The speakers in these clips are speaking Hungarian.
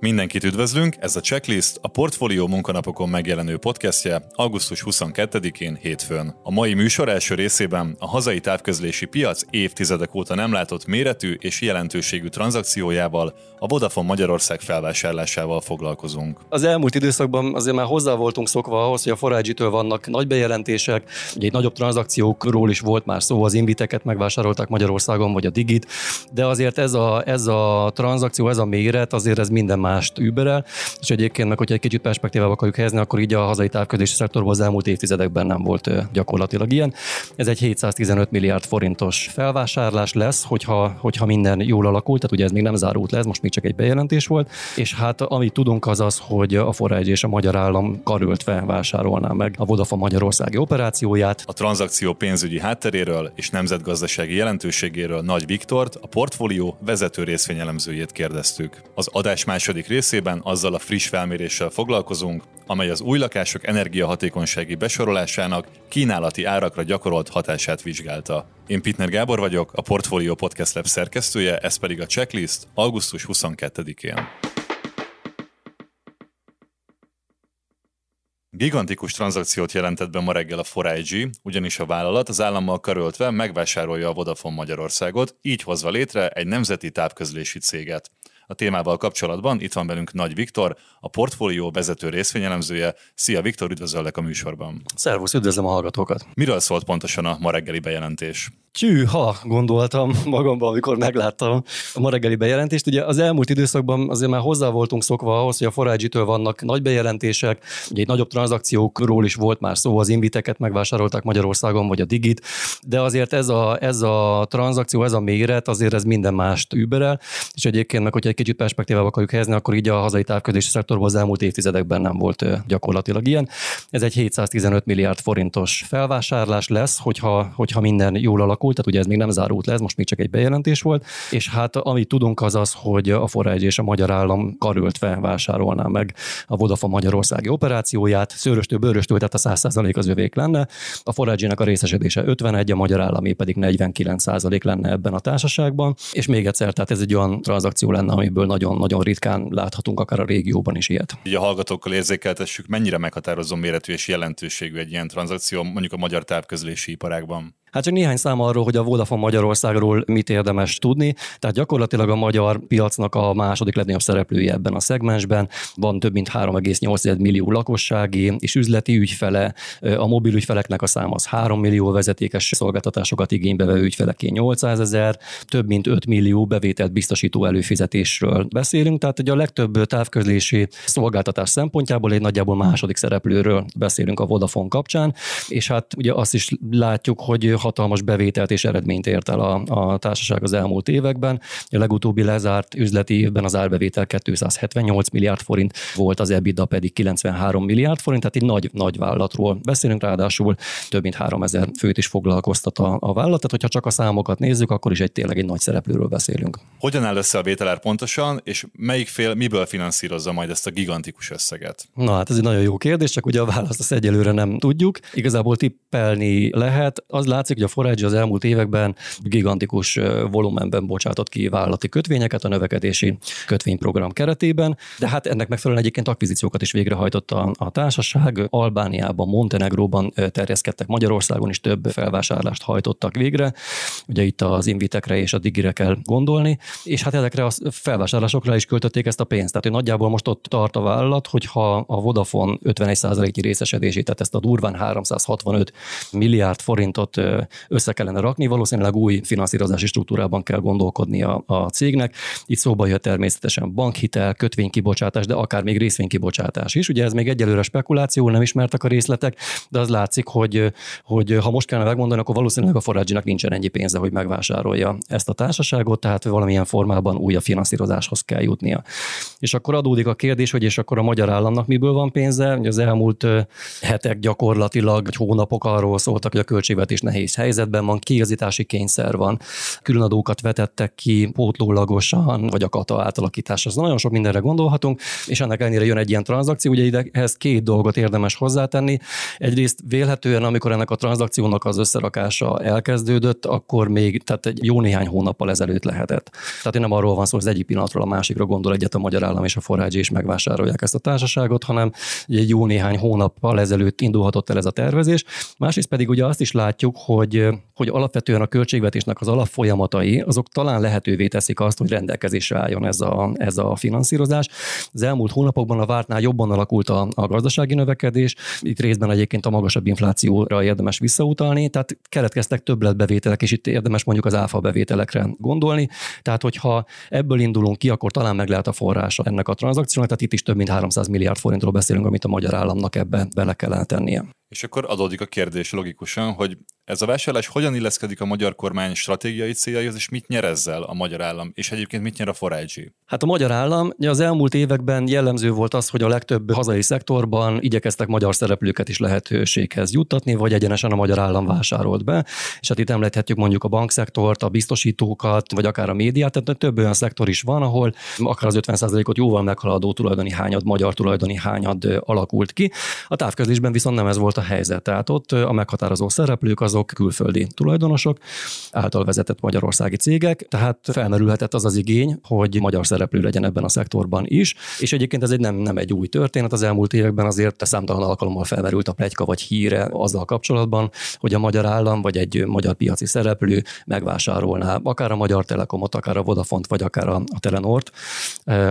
Mindenkit üdvözlünk, ez a Checklist, a Portfólió munkanapokon megjelenő podcastje augusztus 22-én hétfőn. A mai műsor első részében a hazai távközlési piac évtizedek óta nem látott méretű és jelentőségű tranzakciójával, a Vodafone Magyarország felvásárlásával foglalkozunk. Az elmúlt időszakban azért már hozzá voltunk szokva ahhoz, hogy a Forágyitől vannak nagy bejelentések, ugye egy nagyobb tranzakciókról is volt már szó, az Inviteket megvásárolták Magyarországon, vagy a Digit, de azért ez a, ez a tranzakció, ez a méret, azért ez minden más mást überel, és egyébként meg, hogyha egy kicsit perspektívába akarjuk helyezni, akkor így a hazai távközlési szektorban az elmúlt évtizedekben nem volt gyakorlatilag ilyen. Ez egy 715 milliárd forintos felvásárlás lesz, hogyha, hogyha minden jól alakult, tehát ugye ez még nem zárult le, ez most még csak egy bejelentés volt, és hát amit tudunk az az, hogy a Forágy és a magyar állam karöltve vásárolná meg a Vodafone Magyarországi operációját. A tranzakció pénzügyi hátteréről és nemzetgazdasági jelentőségéről Nagy Viktort, a portfólió vezető részvényelemzőjét kérdeztük. Az adás második második részében azzal a friss felméréssel foglalkozunk, amely az új lakások energiahatékonysági besorolásának kínálati árakra gyakorolt hatását vizsgálta. Én Pitner Gábor vagyok, a Portfolio Podcast Lab szerkesztője, ez pedig a Checklist augusztus 22-én. Gigantikus tranzakciót jelentett be ma reggel a 4 ugyanis a vállalat az állammal karöltve megvásárolja a Vodafone Magyarországot, így hozva létre egy nemzeti távközlési céget. A témával kapcsolatban itt van velünk Nagy Viktor, a portfólió vezető részvényelemzője. Szia Viktor, üdvözöllek a műsorban. Szervusz, üdvözlöm a hallgatókat. Miről szólt pontosan a ma reggeli bejelentés? Csű, ha gondoltam magamban, amikor megláttam a ma reggeli bejelentést. Ugye az elmúlt időszakban azért már hozzá voltunk szokva ahhoz, hogy a Forágyitől vannak nagy bejelentések, ugye egy nagyobb tranzakciókról is volt már szó, az Inviteket megvásárolták Magyarországon, vagy a Digit, de azért ez a, ez a tranzakció, ez a méret, azért ez minden mást überel, és egyébként meg, hogyha egy kicsit perspektívába akarjuk helyezni, akkor így a hazai távközlési szektorban az elmúlt évtizedekben nem volt gyakorlatilag ilyen. Ez egy 715 milliárd forintos felvásárlás lesz, hogyha, hogyha minden jól alakult, tehát ugye ez még nem zárult le, ez most még csak egy bejelentés volt, és hát amit tudunk az az, hogy a Forágy és a magyar állam karöltve vásárolná meg a Vodafone Magyarországi operációját, szőröstől, bőröstől, tehát a 100% az övék lenne, a forágy a részesedése 51, a magyar állami pedig 49% lenne ebben a társaságban, és még egyszer, tehát ez egy olyan tranzakció lenne, ami amiből nagyon-nagyon ritkán láthatunk akár a régióban is ilyet. Ugye a hallgatókkal érzékeltessük, mennyire meghatározó méretű és jelentőségű egy ilyen tranzakció mondjuk a magyar távközlési iparágban. Hát csak néhány szám arról, hogy a Vodafone Magyarországról mit érdemes tudni. Tehát gyakorlatilag a magyar piacnak a második legnagyobb szereplője ebben a szegmensben. Van több mint 3,8 millió lakossági és üzleti ügyfele. A mobil ügyfeleknek a száma az 3 millió vezetékes szolgáltatásokat igénybe vevő ügyfeleké 800 ezer, több mint 5 millió bevételt biztosító előfizetésről beszélünk. Tehát ugye a legtöbb távközlési szolgáltatás szempontjából egy nagyjából második szereplőről beszélünk a Vodafone kapcsán, és hát ugye azt is látjuk, hogy hatalmas bevételt és eredményt ért el a, a társaság az elmúlt években. A legutóbbi lezárt üzleti évben az árbevétel 278 milliárd forint volt, az EBITDA pedig 93 milliárd forint, tehát egy nagy, nagy vállalatról beszélünk, ráadásul több mint 3000 főt is foglalkoztat a, a vállalat, tehát hogyha csak a számokat nézzük, akkor is egy tényleg egy nagy szereplőről beszélünk. Hogyan áll össze a vételár pontosan, és melyik fél miből finanszírozza majd ezt a gigantikus összeget? Na hát ez egy nagyon jó kérdés, csak ugye a választ azt egyelőre nem tudjuk. Igazából tippelni lehet. Az látszik, látszik, hogy a Forage az elmúlt években gigantikus volumenben bocsátott ki vállalati kötvényeket a növekedési kötvényprogram keretében, de hát ennek megfelelően egyébként akvizíciókat is végrehajtott a, a társaság. Albániában, Montenegróban terjeszkedtek, Magyarországon is több felvásárlást hajtottak végre. Ugye itt az invitekre és a digire kell gondolni, és hát ezekre a felvásárlásokra is költötték ezt a pénzt. Tehát nagyjából most ott tart a vállalat, hogyha a Vodafone 51%-i részesedését, tehát ezt a durván 365 milliárd forintot össze kellene rakni, valószínűleg új finanszírozási struktúrában kell gondolkodni a, a cégnek. Itt szóba jött természetesen bankhitel, kötvénykibocsátás, de akár még részvénykibocsátás is. Ugye ez még egyelőre spekuláció, nem ismertek a részletek, de az látszik, hogy, hogy ha most kellene megmondani, akkor valószínűleg a forrágyinak nincsen ennyi pénze, hogy megvásárolja ezt a társaságot, tehát valamilyen formában újabb finanszírozáshoz kell jutnia. És akkor adódik a kérdés, hogy és akkor a magyar államnak miből van pénze. Az elmúlt hetek gyakorlatilag, vagy hónapok arról szóltak, hogy a költségvetés nehéz nehéz helyzetben van, kiigazítási kényszer van, különadókat vetettek ki pótlólagosan, vagy a kata átalakítás. Az nagyon sok mindenre gondolhatunk, és ennek ellenére jön egy ilyen tranzakció. Ugye ide ehhez két dolgot érdemes hozzátenni. Egyrészt vélhetően, amikor ennek a tranzakciónak az összerakása elkezdődött, akkor még, tehát egy jó néhány hónappal ezelőtt lehetett. Tehát én nem arról van szó, hogy az egyik pillanatról a másikra gondol egyet a magyar állam és a forrágyi és megvásárolják ezt a társaságot, hanem egy jó néhány hónappal ezelőtt indulhatott el ez a tervezés. Másrészt pedig ugye azt is látjuk, hogy, hogy alapvetően a költségvetésnek az alapfolyamatai, azok talán lehetővé teszik azt, hogy rendelkezésre álljon ez a, ez a finanszírozás. Az elmúlt hónapokban a vártnál jobban alakult a, a gazdasági növekedés, itt részben egyébként a magasabb inflációra érdemes visszautalni, tehát keletkeztek többletbevételek, és itt érdemes mondjuk az áfa bevételekre gondolni. Tehát, hogyha ebből indulunk ki, akkor talán meg lehet a forrása ennek a tranzakciónak, tehát itt is több mint 300 milliárd forintról beszélünk, amit a magyar államnak ebbe bele kellene tennie. És akkor adódik a kérdés logikusan, hogy ez a vásárlás hogyan illeszkedik a magyar kormány stratégiai céljaihoz, és mit nyer ezzel a magyar állam, és egyébként mit nyer a forágyi? Hát a magyar állam az elmúlt években jellemző volt az, hogy a legtöbb hazai szektorban igyekeztek magyar szereplőket is lehetőséghez juttatni, vagy egyenesen a magyar állam vásárolt be. És hát itt említhetjük mondjuk a bankszektort, a biztosítókat, vagy akár a médiát, tehát több olyan szektor is van, ahol akár az 50%-ot jóval meghaladó tulajdoni hányad, magyar tulajdoni hányad alakult ki. A távközlésben viszont nem ez volt a helyzet. Tehát ott a meghatározó szereplők azok külföldi tulajdonosok, által vezetett magyarországi cégek, tehát felmerülhetett az az igény, hogy magyar szereplő legyen ebben a szektorban is, és egyébként ez egy nem, nem egy új történet, az elmúlt években azért számtalan alkalommal felmerült a plegyka vagy híre azzal kapcsolatban, hogy a magyar állam vagy egy magyar piaci szereplő megvásárolná akár a Magyar Telekomot, akár a Vodafont, vagy akár a, a Telenort,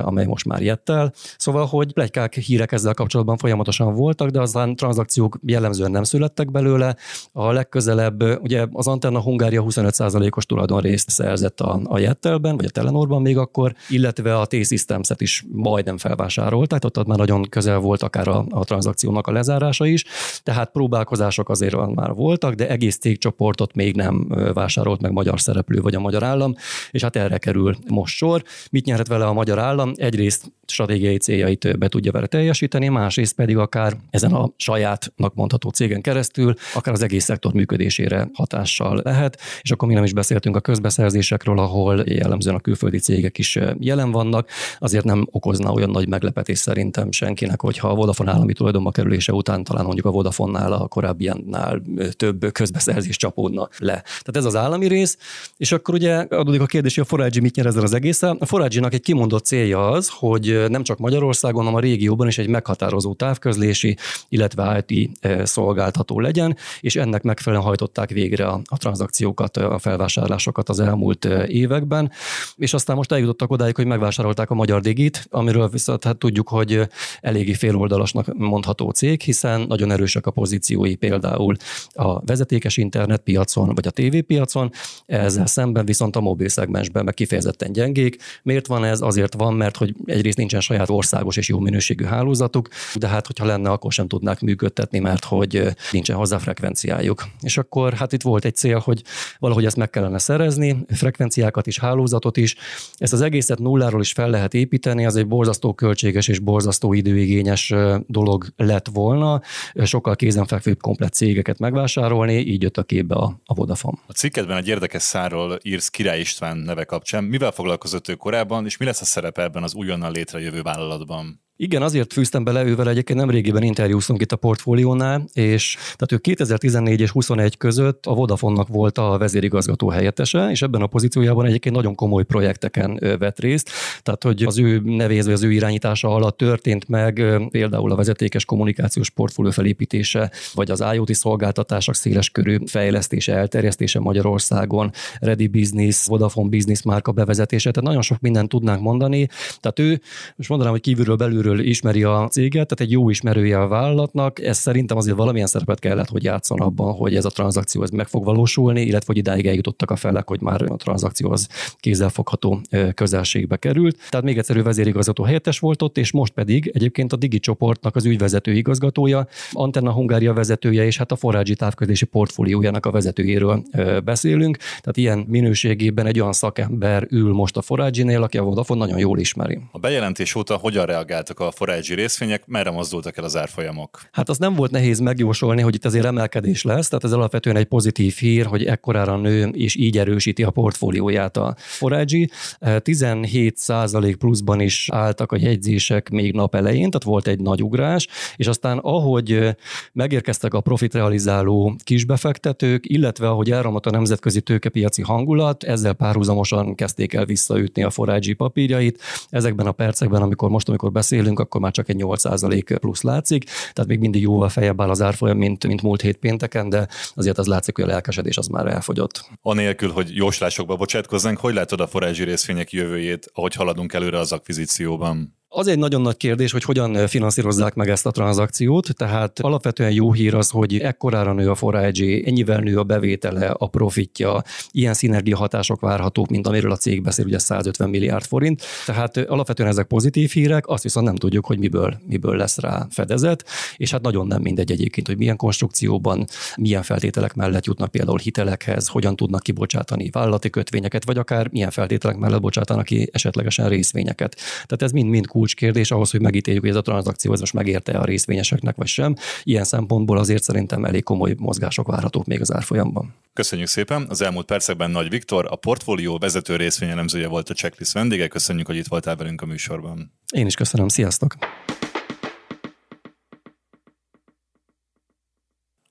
amely most már jettel. Szóval, hogy plegykák, hírek ezzel kapcsolatban folyamatosan voltak, de aztán tranzakciók jellemzően nem születtek belőle. A legközelebb, ugye az Antenna Hungária 25%-os tulajdonrészt szerzett a, a Jettelben, vagy a Telenorban még akkor, illetve a T-Systems-et is majdnem felvásárolt, tehát ott már nagyon közel volt akár a, a tranzakciónak a lezárása is, tehát próbálkozások azért már voltak, de egész cégcsoportot még nem vásárolt meg magyar szereplő vagy a magyar állam, és hát erre kerül most sor. Mit nyerhet vele a magyar állam? Egyrészt stratégiai céljait be tudja vele teljesíteni, másrészt pedig akár ezen a sajátnak mondható cégen keresztül, akár az egész szektor működésére hatással lehet, és akkor mi nem is beszéltünk a közbeszerzésekről, ahol jellemzően a külföldi cégek is jelen vannak, azért nem okozna olyan nagy meglepetés szerintem senkinek, hogyha a Vodafone állami tulajdonba kerülése után talán mondjuk a Vodafonnál a korábbiannál több közbeszerzés csapódna le. Tehát ez az állami rész, és akkor ugye adódik a kérdés, hogy a Forage mit nyer ezzel az egészen. A forage egy kimondott célja az, hogy nem csak Magyarországon, hanem a régióban is egy meghatározó távközlési, illetve IT szolgáltató legyen, és ennek megfelelően hajtották végre a, a tranzakciókat, a felvásárlásokat az elmúlt években, és aztán most eljutottak odáig, hogy megvásárolták a Magyar Digit, amiről viszont hát tudjuk, hogy eléggé féloldalasnak mondható cég, hiszen nagyon erősek a pozíciói például a vezetékes internetpiacon, vagy a tévépiacon, ezzel szemben viszont a mobil szegmensben meg kifejezetten gyengék. Miért van ez? Azért van, mert hogy egyrészt nincsen saját országos és jó minőségű hálózatuk, de hát hogyha lenne, akkor sem tudnák működtetni, mert hogy nincsen hozzá frekvenciájuk. És akkor hát itt volt egy cél, hogy valahogy ezt meg kellene szerezni, frekvenciákat is, hálózatot is. Ezt az egészet nulláról is fel lehet építeni, az egy borzasztó költséges és borzasztó időigényes dolog lett volna. Sokkal kézenfekvőbb komplet cégeket megvásárolni, így jött a képbe a, a Vodafone. A cikkedben egy érdekes szárról írsz Király István neve kapcsán. Mivel foglalkozott ő korábban, és mi lesz a szerepe ebben az újonnan létrejövő vállalatban? Igen, azért fűztem bele ővel egyébként nem régiben interjúztunk itt a portfóliónál, és tehát ő 2014 és 21 között a Vodafonnak volt a vezérigazgató helyettese, és ebben a pozíciójában egyébként nagyon komoly projekteken vett részt. Tehát, hogy az ő nevézve, az ő irányítása alatt történt meg például a vezetékes kommunikációs portfólió felépítése, vagy az IoT szolgáltatások széles körű fejlesztése, elterjesztése Magyarországon, Ready Business, Vodafone Business márka bevezetése, tehát nagyon sok mindent tudnánk mondani. Tehát ő, most mondanám, hogy kívülről belülről belülről ismeri a céget, tehát egy jó ismerője a vállalatnak, ez szerintem azért valamilyen szerepet kellett, hogy játszon abban, hogy ez a tranzakció ez meg fog valósulni, illetve hogy idáig eljutottak a felek, hogy már a tranzakció az kézzelfogható közelségbe került. Tehát még egyszerű vezérigazgató helyettes volt ott, és most pedig egyébként a Digi csoportnak az ügyvezető igazgatója, Antenna Hungária vezetője, és hát a forrágyi távközlési portfóliójának a vezetőjéről beszélünk. Tehát ilyen minőségében egy olyan szakember ül most a Forágyinél, aki a Vodafone nagyon jól ismeri. A bejelentés óta hogyan reagáltak a forrágyi részvények, merre mozdultak el az árfolyamok? Hát az nem volt nehéz megjósolni, hogy itt azért emelkedés lesz, tehát ez alapvetően egy pozitív hír, hogy ekkorára nő és így erősíti a portfólióját a Forage. 17% pluszban is álltak a jegyzések még nap elején, tehát volt egy nagy ugrás, és aztán ahogy megérkeztek a profitrealizáló kisbefektetők, illetve ahogy elromlott a nemzetközi tőkepiaci hangulat, ezzel párhuzamosan kezdték el visszaütni a Forage papírjait. Ezekben a percekben, amikor most, amikor beszélünk, akkor már csak egy 8% plusz látszik, tehát még mindig jóval feljebb áll az árfolyam, mint, mint múlt hét pénteken, de azért az látszik, hogy a lelkesedés az már elfogyott. Anélkül, hogy jóslásokba bocsátkozzánk, hogy látod a forrázsi részvények jövőjét, ahogy haladunk előre az akvizícióban? Az egy nagyon nagy kérdés, hogy hogyan finanszírozzák meg ezt a tranzakciót, tehát alapvetően jó hír az, hogy ekkorára nő a Forage, ennyivel nő a bevétele, a profitja, ilyen szinergia hatások várhatók, mint amiről a cég beszél, ugye 150 milliárd forint. Tehát alapvetően ezek pozitív hírek, azt viszont nem tudjuk, hogy miből, miből lesz rá fedezet, és hát nagyon nem mindegy egyébként, hogy milyen konstrukcióban, milyen feltételek mellett jutnak például hitelekhez, hogyan tudnak kibocsátani vállalati kötvényeket, vagy akár milyen feltételek mellett bocsátanak ki esetlegesen részvényeket. Tehát ez mind-mind kulcskérdés ahhoz, hogy megítéljük, hogy ez a tranzakció ez most megérte a részvényeseknek, vagy sem. Ilyen szempontból azért szerintem elég komoly mozgások várhatók még az árfolyamban. Köszönjük szépen! Az elmúlt percekben Nagy Viktor, a portfólió vezető részvényelemzője volt a checklist vendége. Köszönjük, hogy itt voltál velünk a műsorban. Én is köszönöm, sziasztok!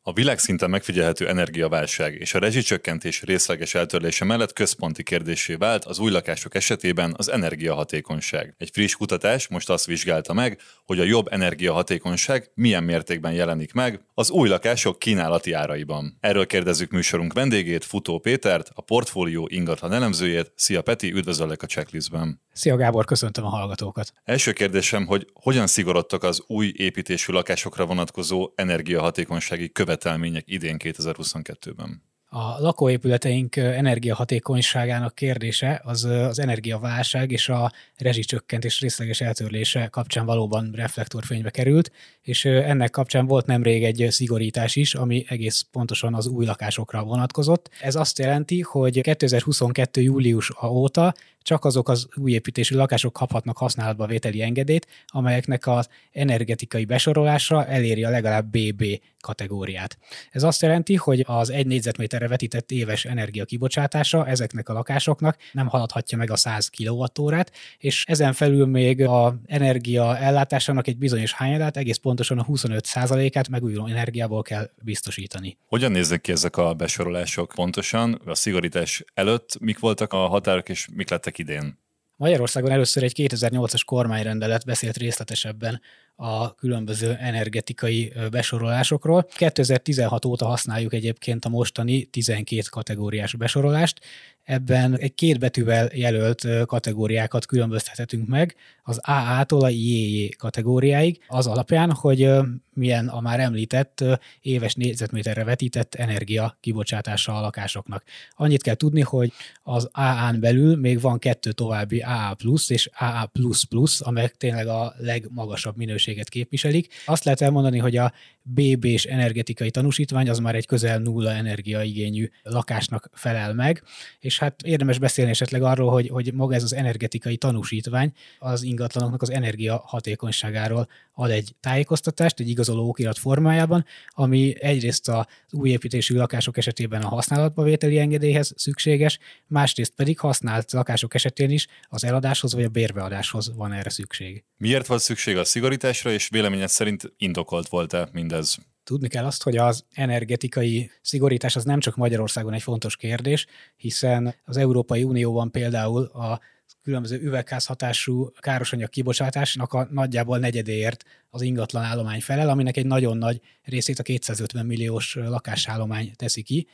A világszinten megfigyelhető energiaválság és a rezsicsökkentés részleges eltörlése mellett központi kérdésé vált az új lakások esetében az energiahatékonyság. Egy friss kutatás most azt vizsgálta meg, hogy a jobb energiahatékonyság milyen mértékben jelenik meg az új lakások kínálati áraiban. Erről kérdezzük műsorunk vendégét, Futó Pétert, a portfólió ingatlan elemzőjét. Szia Peti, üdvözöllek a checklistben. Szia Gábor, köszöntöm a hallgatókat. Első kérdésem, hogy hogyan szigorodtak az új építésű lakásokra vonatkozó energiahatékonysági követelmények idén 2022-ben? A lakóépületeink energiahatékonyságának kérdése az az energiaválság és a rezsicsökkentés részleges eltörlése kapcsán valóban reflektorfénybe került, és ennek kapcsán volt nemrég egy szigorítás is, ami egész pontosan az új lakásokra vonatkozott. Ez azt jelenti, hogy 2022. július óta csak azok az újépítésű lakások kaphatnak használatba vételi engedélyt, amelyeknek az energetikai besorolása eléri a legalább BB kategóriát. Ez azt jelenti, hogy az egy négyzetméterre vetített éves energia kibocsátása ezeknek a lakásoknak nem haladhatja meg a 100 kWh-át, és ezen felül még a energia ellátásának egy bizonyos hányadát, egész pontosan a 25%-át megújuló energiából kell biztosítani. Hogyan néznek ki ezek a besorolások pontosan? A szigorítás előtt mik voltak a határok, és mik lettek idén? Magyarországon először egy 2008-as kormányrendelet beszélt részletesebben a különböző energetikai besorolásokról. 2016 óta használjuk egyébként a mostani 12 kategóriás besorolást. Ebben egy két betűvel jelölt kategóriákat különböztethetünk meg, az AA-tól a JJ kategóriáig, az alapján, hogy milyen a már említett éves négyzetméterre vetített energia kibocsátása a lakásoknak. Annyit kell tudni, hogy az AA-n belül még van kettő további AA és AA amelyek tényleg a legmagasabb minőséget képviselik. Azt lehet elmondani, hogy a BB-s energetikai tanúsítvány az már egy közel nulla energiaigényű lakásnak felel meg, és hát érdemes beszélni esetleg arról, hogy, hogy maga ez az energetikai tanúsítvány az ingatlanoknak az energia hatékonyságáról ad egy tájékoztatást, egy igazoló okirat formájában, ami egyrészt az új építésű lakások esetében a használatba vételi engedélyhez szükséges, másrészt pedig használt lakások esetén is az eladáshoz vagy a bérbeadáshoz van erre szükség. Miért van szükség a szigorításra, és véleményed szerint indokolt volt-e mindez? Tudni kell azt, hogy az energetikai szigorítás az nem csak Magyarországon egy fontos kérdés, hiszen az Európai Unióban például a különböző üvegházhatású károsanyag kibocsátásnak a nagyjából negyedéért az ingatlan állomány felel, aminek egy nagyon nagy részét a 250 milliós lakásállomány teszi ki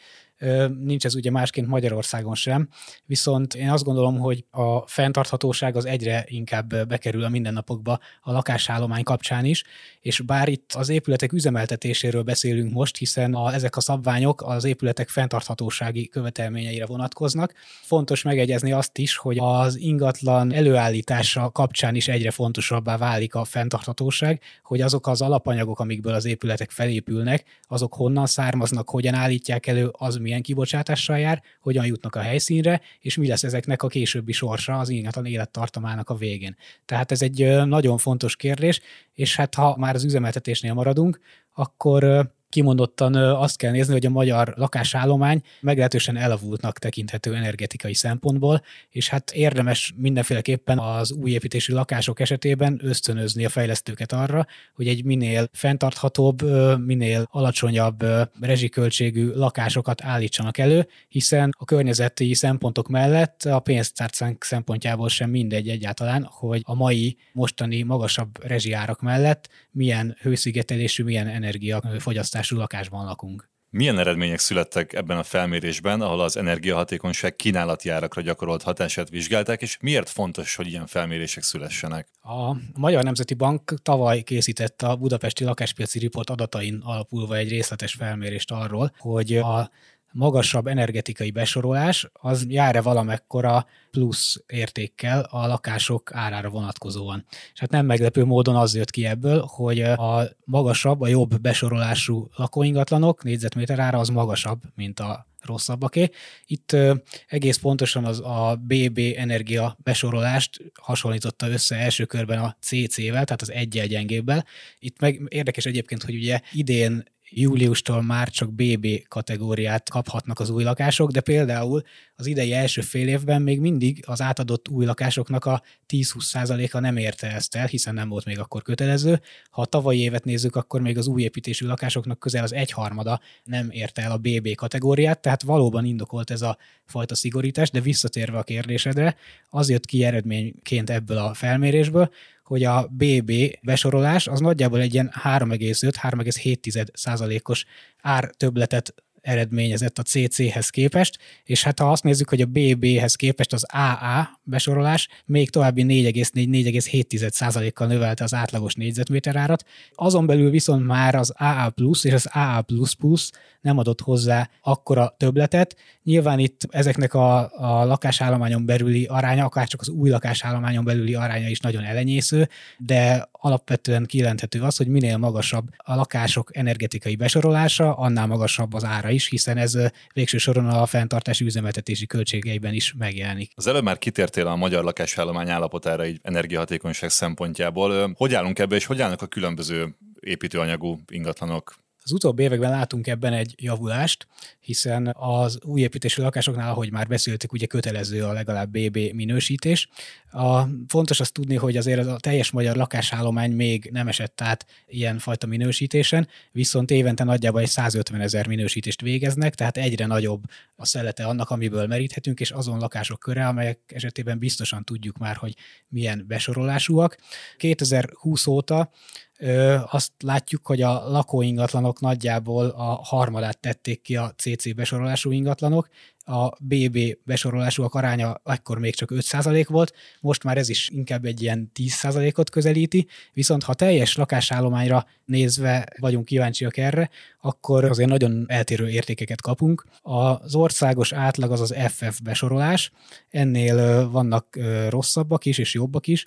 nincs ez ugye másként Magyarországon sem, viszont én azt gondolom, hogy a fenntarthatóság az egyre inkább bekerül a mindennapokba a lakásállomány kapcsán is, és bár itt az épületek üzemeltetéséről beszélünk most, hiszen a, ezek a szabványok az épületek fenntarthatósági követelményeire vonatkoznak, fontos megegyezni azt is, hogy az ingatlan előállítása kapcsán is egyre fontosabbá válik a fenntarthatóság, hogy azok az alapanyagok, amikből az épületek felépülnek, azok honnan származnak, hogyan állítják elő, az milyen kibocsátással jár, hogyan jutnak a helyszínre, és mi lesz ezeknek a későbbi sorsa az ingatlan élettartamának a végén. Tehát ez egy nagyon fontos kérdés, és hát ha már az üzemeltetésnél maradunk, akkor kimondottan azt kell nézni, hogy a magyar lakásállomány meglehetősen elavultnak tekinthető energetikai szempontból, és hát érdemes mindenféleképpen az új építési lakások esetében ösztönözni a fejlesztőket arra, hogy egy minél fenntarthatóbb, minél alacsonyabb rezsiköltségű lakásokat állítsanak elő, hiszen a környezeti szempontok mellett a pénztárcánk szempontjából sem mindegy egyáltalán, hogy a mai mostani magasabb rezsiárak mellett milyen hőszigetelésű, milyen energiafogyasztás lakású lakásban lakunk. Milyen eredmények születtek ebben a felmérésben, ahol az energiahatékonyság kínálati árakra gyakorolt hatását vizsgálták, és miért fontos, hogy ilyen felmérések szülessenek? A Magyar Nemzeti Bank tavaly készített a Budapesti Lakáspiaci Report adatain alapulva egy részletes felmérést arról, hogy a magasabb energetikai besorolás, az jár-e valamekkora plusz értékkel a lakások árára vonatkozóan. És hát nem meglepő módon az jött ki ebből, hogy a magasabb, a jobb besorolású lakóingatlanok négyzetméter ára az magasabb, mint a rosszabbaké. Itt egész pontosan az a BB energia besorolást hasonlította össze első körben a CC-vel, tehát az egyel gyengébbel. Itt meg érdekes egyébként, hogy ugye idén júliustól már csak BB kategóriát kaphatnak az új lakások, de például az idei első fél évben még mindig az átadott új lakásoknak a 10-20%-a nem érte ezt el, hiszen nem volt még akkor kötelező. Ha a tavalyi évet nézzük, akkor még az új építésű lakásoknak közel az egyharmada nem érte el a BB kategóriát, tehát valóban indokolt ez a fajta szigorítás, de visszatérve a kérdésedre, az jött ki eredményként ebből a felmérésből, hogy a BB besorolás az nagyjából egy ilyen 3,5-3,7 százalékos ártöbletet eredményezett a CC-hez képest, és hát ha azt nézzük, hogy a BB-hez képest az AA besorolás még további 4,4-4,7 kal növelte az átlagos négyzetméter árat, azon belül viszont már az AA plusz és az AA plusz nem adott hozzá akkora töbletet. Nyilván itt ezeknek a, a lakásállományon belüli aránya, akár csak az új lakásállományon belüli aránya is nagyon elenyésző, de alapvetően kijelenthető az, hogy minél magasabb a lakások energetikai besorolása, annál magasabb az ára is, hiszen ez végső soron a fenntartási üzemeltetési költségeiben is megjelenik. Az előbb már kitértél a magyar lakásállomány állapotára így energiahatékonyság szempontjából. Hogy állunk ebbe, és hogy állnak a különböző építőanyagú ingatlanok az utóbbi években látunk ebben egy javulást, hiszen az új építésű lakásoknál, ahogy már beszéltük, ugye kötelező a legalább BB minősítés. A, fontos azt tudni, hogy azért a teljes magyar lakásállomány még nem esett át ilyen fajta minősítésen, viszont évente nagyjából egy 150 ezer minősítést végeznek, tehát egyre nagyobb a szelete annak, amiből meríthetünk, és azon lakások köre, amelyek esetében biztosan tudjuk már, hogy milyen besorolásúak. 2020 óta azt látjuk, hogy a lakóingatlanok nagyjából a harmadát tették ki a CC besorolású ingatlanok, a BB besorolásúak aránya ekkor még csak 5% volt, most már ez is inkább egy ilyen 10%-ot közelíti, viszont ha teljes lakásállományra nézve vagyunk kíváncsiak erre, akkor azért nagyon eltérő értékeket kapunk. Az országos átlag az az FF besorolás, ennél vannak rosszabbak is és jobbak is,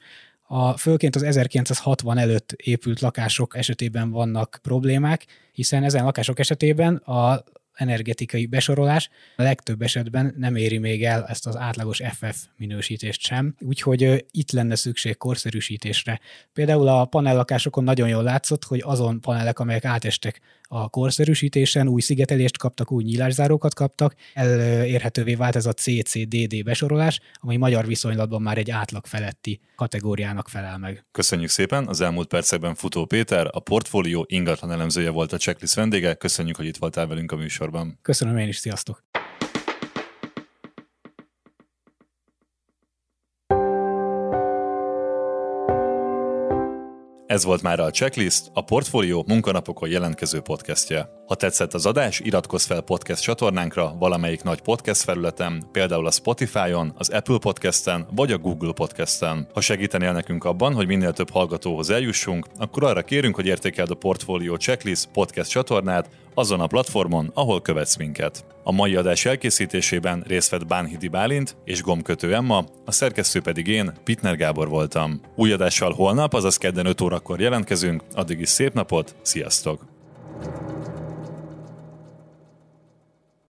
a, főként az 1960 előtt épült lakások esetében vannak problémák, hiszen ezen lakások esetében a energetikai besorolás a legtöbb esetben nem éri még el ezt az átlagos FF minősítést sem, úgyhogy itt lenne szükség korszerűsítésre. Például a panellakásokon nagyon jól látszott, hogy azon panelek, amelyek átestek a korszerűsítésen, új szigetelést kaptak, új nyílászárókat kaptak, elérhetővé vált ez a CCDD besorolás, ami magyar viszonylatban már egy átlag feletti kategóriának felel meg. Köszönjük szépen! Az elmúlt percekben Futó Péter, a portfólió ingatlan elemzője volt a checklist vendége. Köszönjük, hogy itt voltál velünk a műsorban. Köszönöm én is, sziasztok! Ez volt már a Checklist, a Portfólió munkanapokon jelentkező podcastje. Ha tetszett az adás, iratkozz fel podcast csatornánkra valamelyik nagy podcast felületen, például a Spotify-on, az Apple Podcast-en vagy a Google Podcast-en. Ha segítenél nekünk abban, hogy minél több hallgatóhoz eljussunk, akkor arra kérünk, hogy értékeld a Portfólió Checklist podcast csatornát azon a platformon, ahol követsz minket. A mai adás elkészítésében részt vett Bánhidi Bálint és Gomkötő Emma, a szerkesztő pedig én, Pitner Gábor voltam. Új adással holnap, azaz kedden 5 órakor jelentkezünk, addig is szép napot, sziasztok!